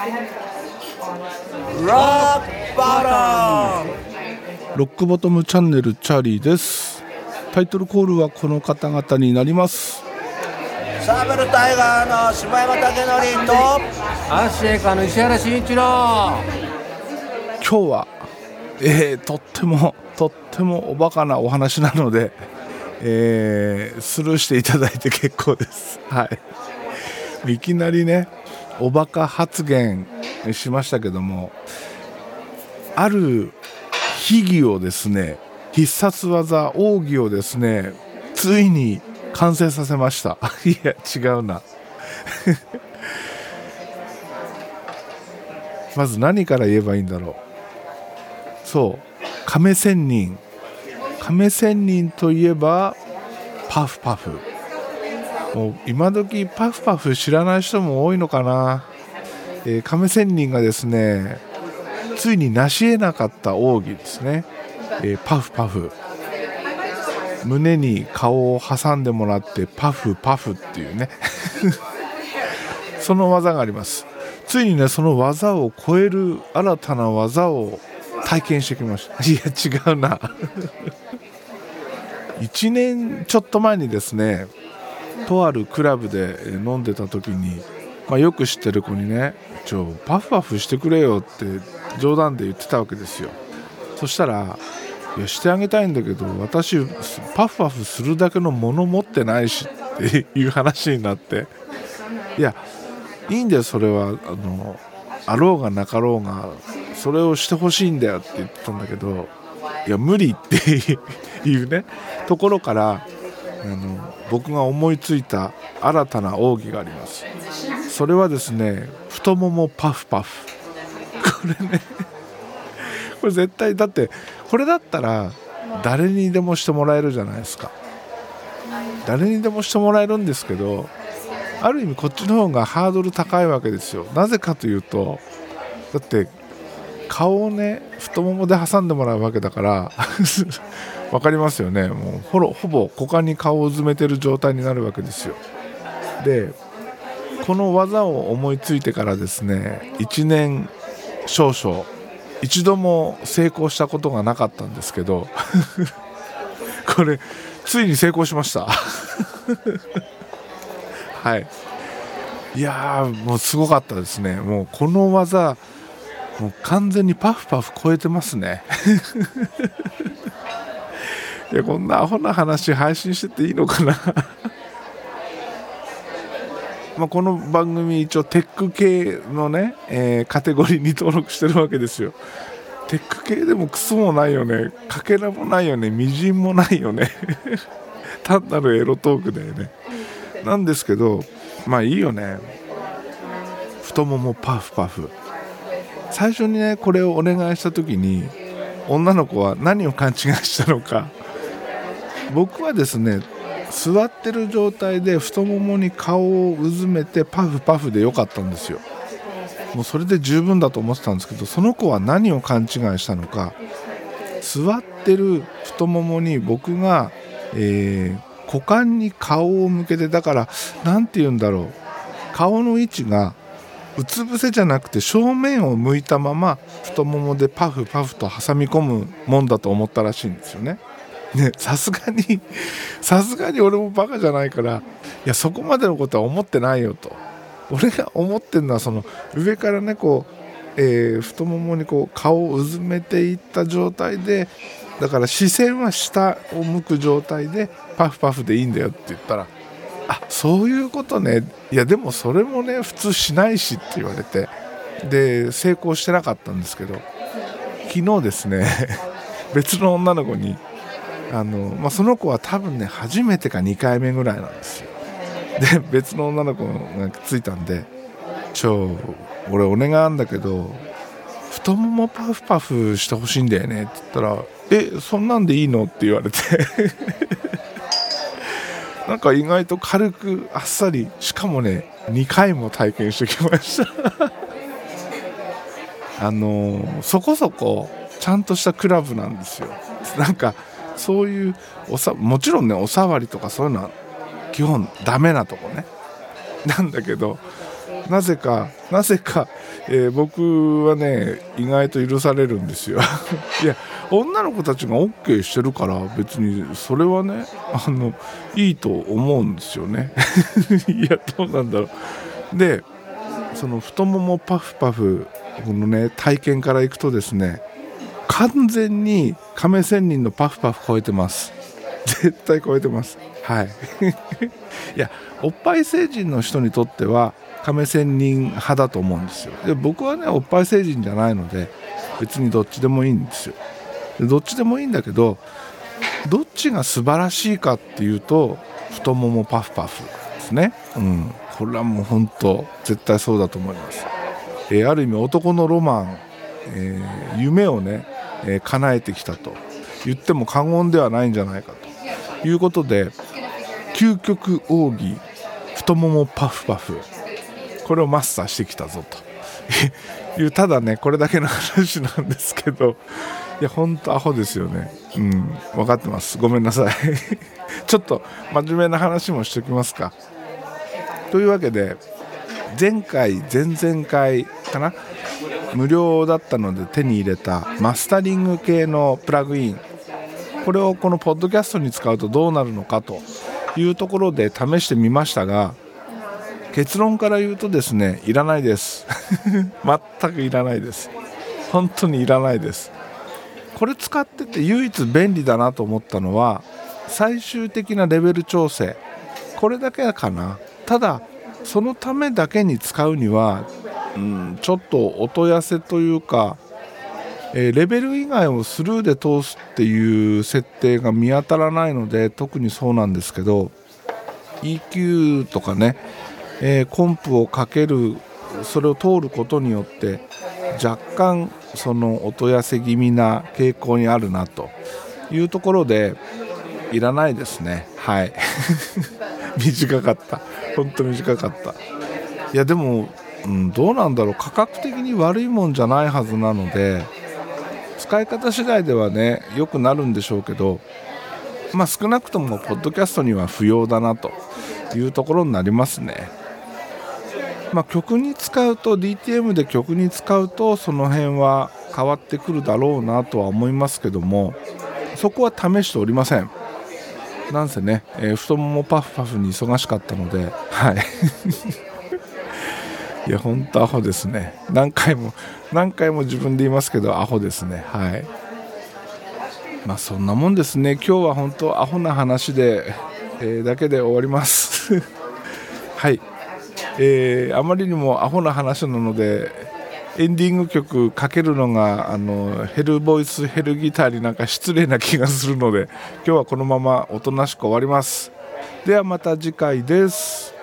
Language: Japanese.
ロックボトムロックボトムチャンネルチャーリーです。タイトルコールはこの方々になります。サーベルタイガーの柴山武則とアッシェイカの石原慎一郎。今日は、えー、とってもとってもおバカなお話なので、えー、スルーしていただいて結構です。はい。いきなりねおバカ発言しましたけどもある秘技をですね必殺技奥義をですねついに完成させました。いや違うな。まず何から言えばいいんだろう。そう。亀仙人。亀仙人といえばパフパフ。もう今時パフパフ知らない人も多いのかな、えー、亀仙人がですねついに成し得なかった奥義ですね、えー、パフパフ。胸に顔を挟んでもらってパフパフっていうね。その技があります。ついにねその技を超える新たな技を体験してきました。いや違うな。1年ちょっと前にですねとあるクラブで飲んでた時に、まあ、よく知ってる子にね「ちょパフパフしてくれよ」って冗談で言ってたわけですよ。そしたら「いやしてあげたいんだけど私パフパフするだけのもの持ってないし」っていう話になって。いやいいんだよそれは。あのあろうがなかろうがそれをしてほしいんだよって言ってたんだけどいや無理っていうねところからあの僕が思いついた新たな奥義があります。それはですね太ももパフパフ。これねこれ絶対だってこれだったら誰にでもしてもらえるじゃないですか。誰にでもしてもらえるんですけどある意味こっちの方がハードル高いわけですよ。なぜかというとだって顔をね太ももで挟んでもらうわけだから 分かりますよね。もうほほぼ股間に顔を埋めてる状態になるわけですよ。でこの技を思いついてからですね1年少々一度も成功したことがなかったんですけど これついに成功しました。はい。いやもうすごかったですね。もうこの技もう完全にパフパフ超えてますね。いやこんなアホな話配信してていいのかな。まあこの番組一応テック系のね、えー、カテゴリーに登録してるわけですよ。テック系でもクソもないよね。かけらもないよね。みじんもないよね。単なるエロトークだよね。なんですけどまあいいよね。太ももパフパフ最初にねこれをお願いした時に女の子は何を勘違いしたのか。僕はですね座ってる状態で太ももに顔をうずめてパフパフでよかったんですよ。もうそれで十分だと思ってたんですけどその子は何を勘違いしたのか。座ってる太ももに僕が、えー、股間に顔を向けてだから何て言うんだろう。顔の位置がうつ伏せじゃなくて正面を向いたまま太ももでパフパフと挟み込むもんだと思ったらしいんですよね。ねさすがに さすがに俺もバカじゃないからいやそこまでのことは思ってないよと俺が思ってるのはその上からねこう、えー、太ももにこう顔をうずめていった状態でだから視線は下を向く状態でパフパフでいいんだよって言ったらあそういうことね。いやでもそれもね普通しないしって言われて。で成功してなかったんですけど。昨日ですね 別の女の子にあの、まあ、その子は多分ね初めてか2回目ぐらいなんですよ。で別の女の子がついたんで「ちょ俺お願いあんだけど太ももパフパフしてほしいんだよね」って言ったら「えそんなんでいいの?」って言われて。なんか意外と軽くあっさりしかもね2回も体験してきました。あの、そこそこちゃんとしたクラブなんですよ。なんかそういうおさもちろんねお触りとかそういうのは基本ダメなとこね。なんだけどなぜかなぜか、えー、僕はね意外と許されるんですよ。いや女の子たちが OK してるから別にそれはねあのいいと思うんですよね。いやどうなんだろう。でその太ももパフパフこのね体験からいくとですね完全に亀仙人のパフパフ超えてます。絶対超えてます。はい。いやおっぱい成人の人にとっては亀仙人派だと思うんですよ。で僕はねおっぱい成人じゃないので別にどっちでもいいんですよ。どっちでもいいんだけどどっちが素晴らしいかっていうと太ももパフパフですね。うん。これはもう本当絶対そうだと思います、えー、ある意味男のロマン、えー、夢をね、えー、叶えてきたと。言っても過言ではないんじゃないかと。いうことで究極奥義太ももパフパフ。これをマスターしてきたぞと。いうただねこれだけの話なんですけど。いやほんとアホですよね。うん分かってます。ごめんなさい。ちょっと真面目な話もしておきますか。というわけで前回前々回かな？無料だったので手に入れたマスタリング系のプラグイン。これをこのポッドキャストに使うとどうなるのかと。いうところで試してみましたが結論から言うとですねいらないです。全くいらないです。本当にいらないです。これ使ってて唯一便利だなと思ったのは最終的なレベル調整。これだけかな。ただそのためだけに使うには、うん、ちょっと音痩せというか、えー、レベル以外をスルーで通すっていう設定が見当たらないので特にそうなんですけど EQ とかねえー、コンプをかけるそれを通ることによって若干その音痩せ気味な傾向にあるなというところでいらないですね。はい。短かった。本当短かった。いやでも、うん、どうなんだろう。価格的に悪いもんじゃないはずなので使い方次第ではね良くなるんでしょうけどまあ少なくともポッドキャストには不要だなというところになりますね。まあ、曲に使うと DTM で曲に使うとその辺は変わってくるだろうなとは思いますけどもそこは試しておりません。なんせね、えー、太ももパフパフに忙しかったのではい。いやほんとアホですね。何回も何回も自分で言いますけどアホですね。はい。まあそんなもんですね。今日は本当アホな話で、えー、だけで終わります。はい。えー、あまりにもアホな話なのでエンディング曲かけるのがあのヘルボイスヘルギターになんか失礼な気がするので今日はこのままおとなしく終わります。ではまた次回です。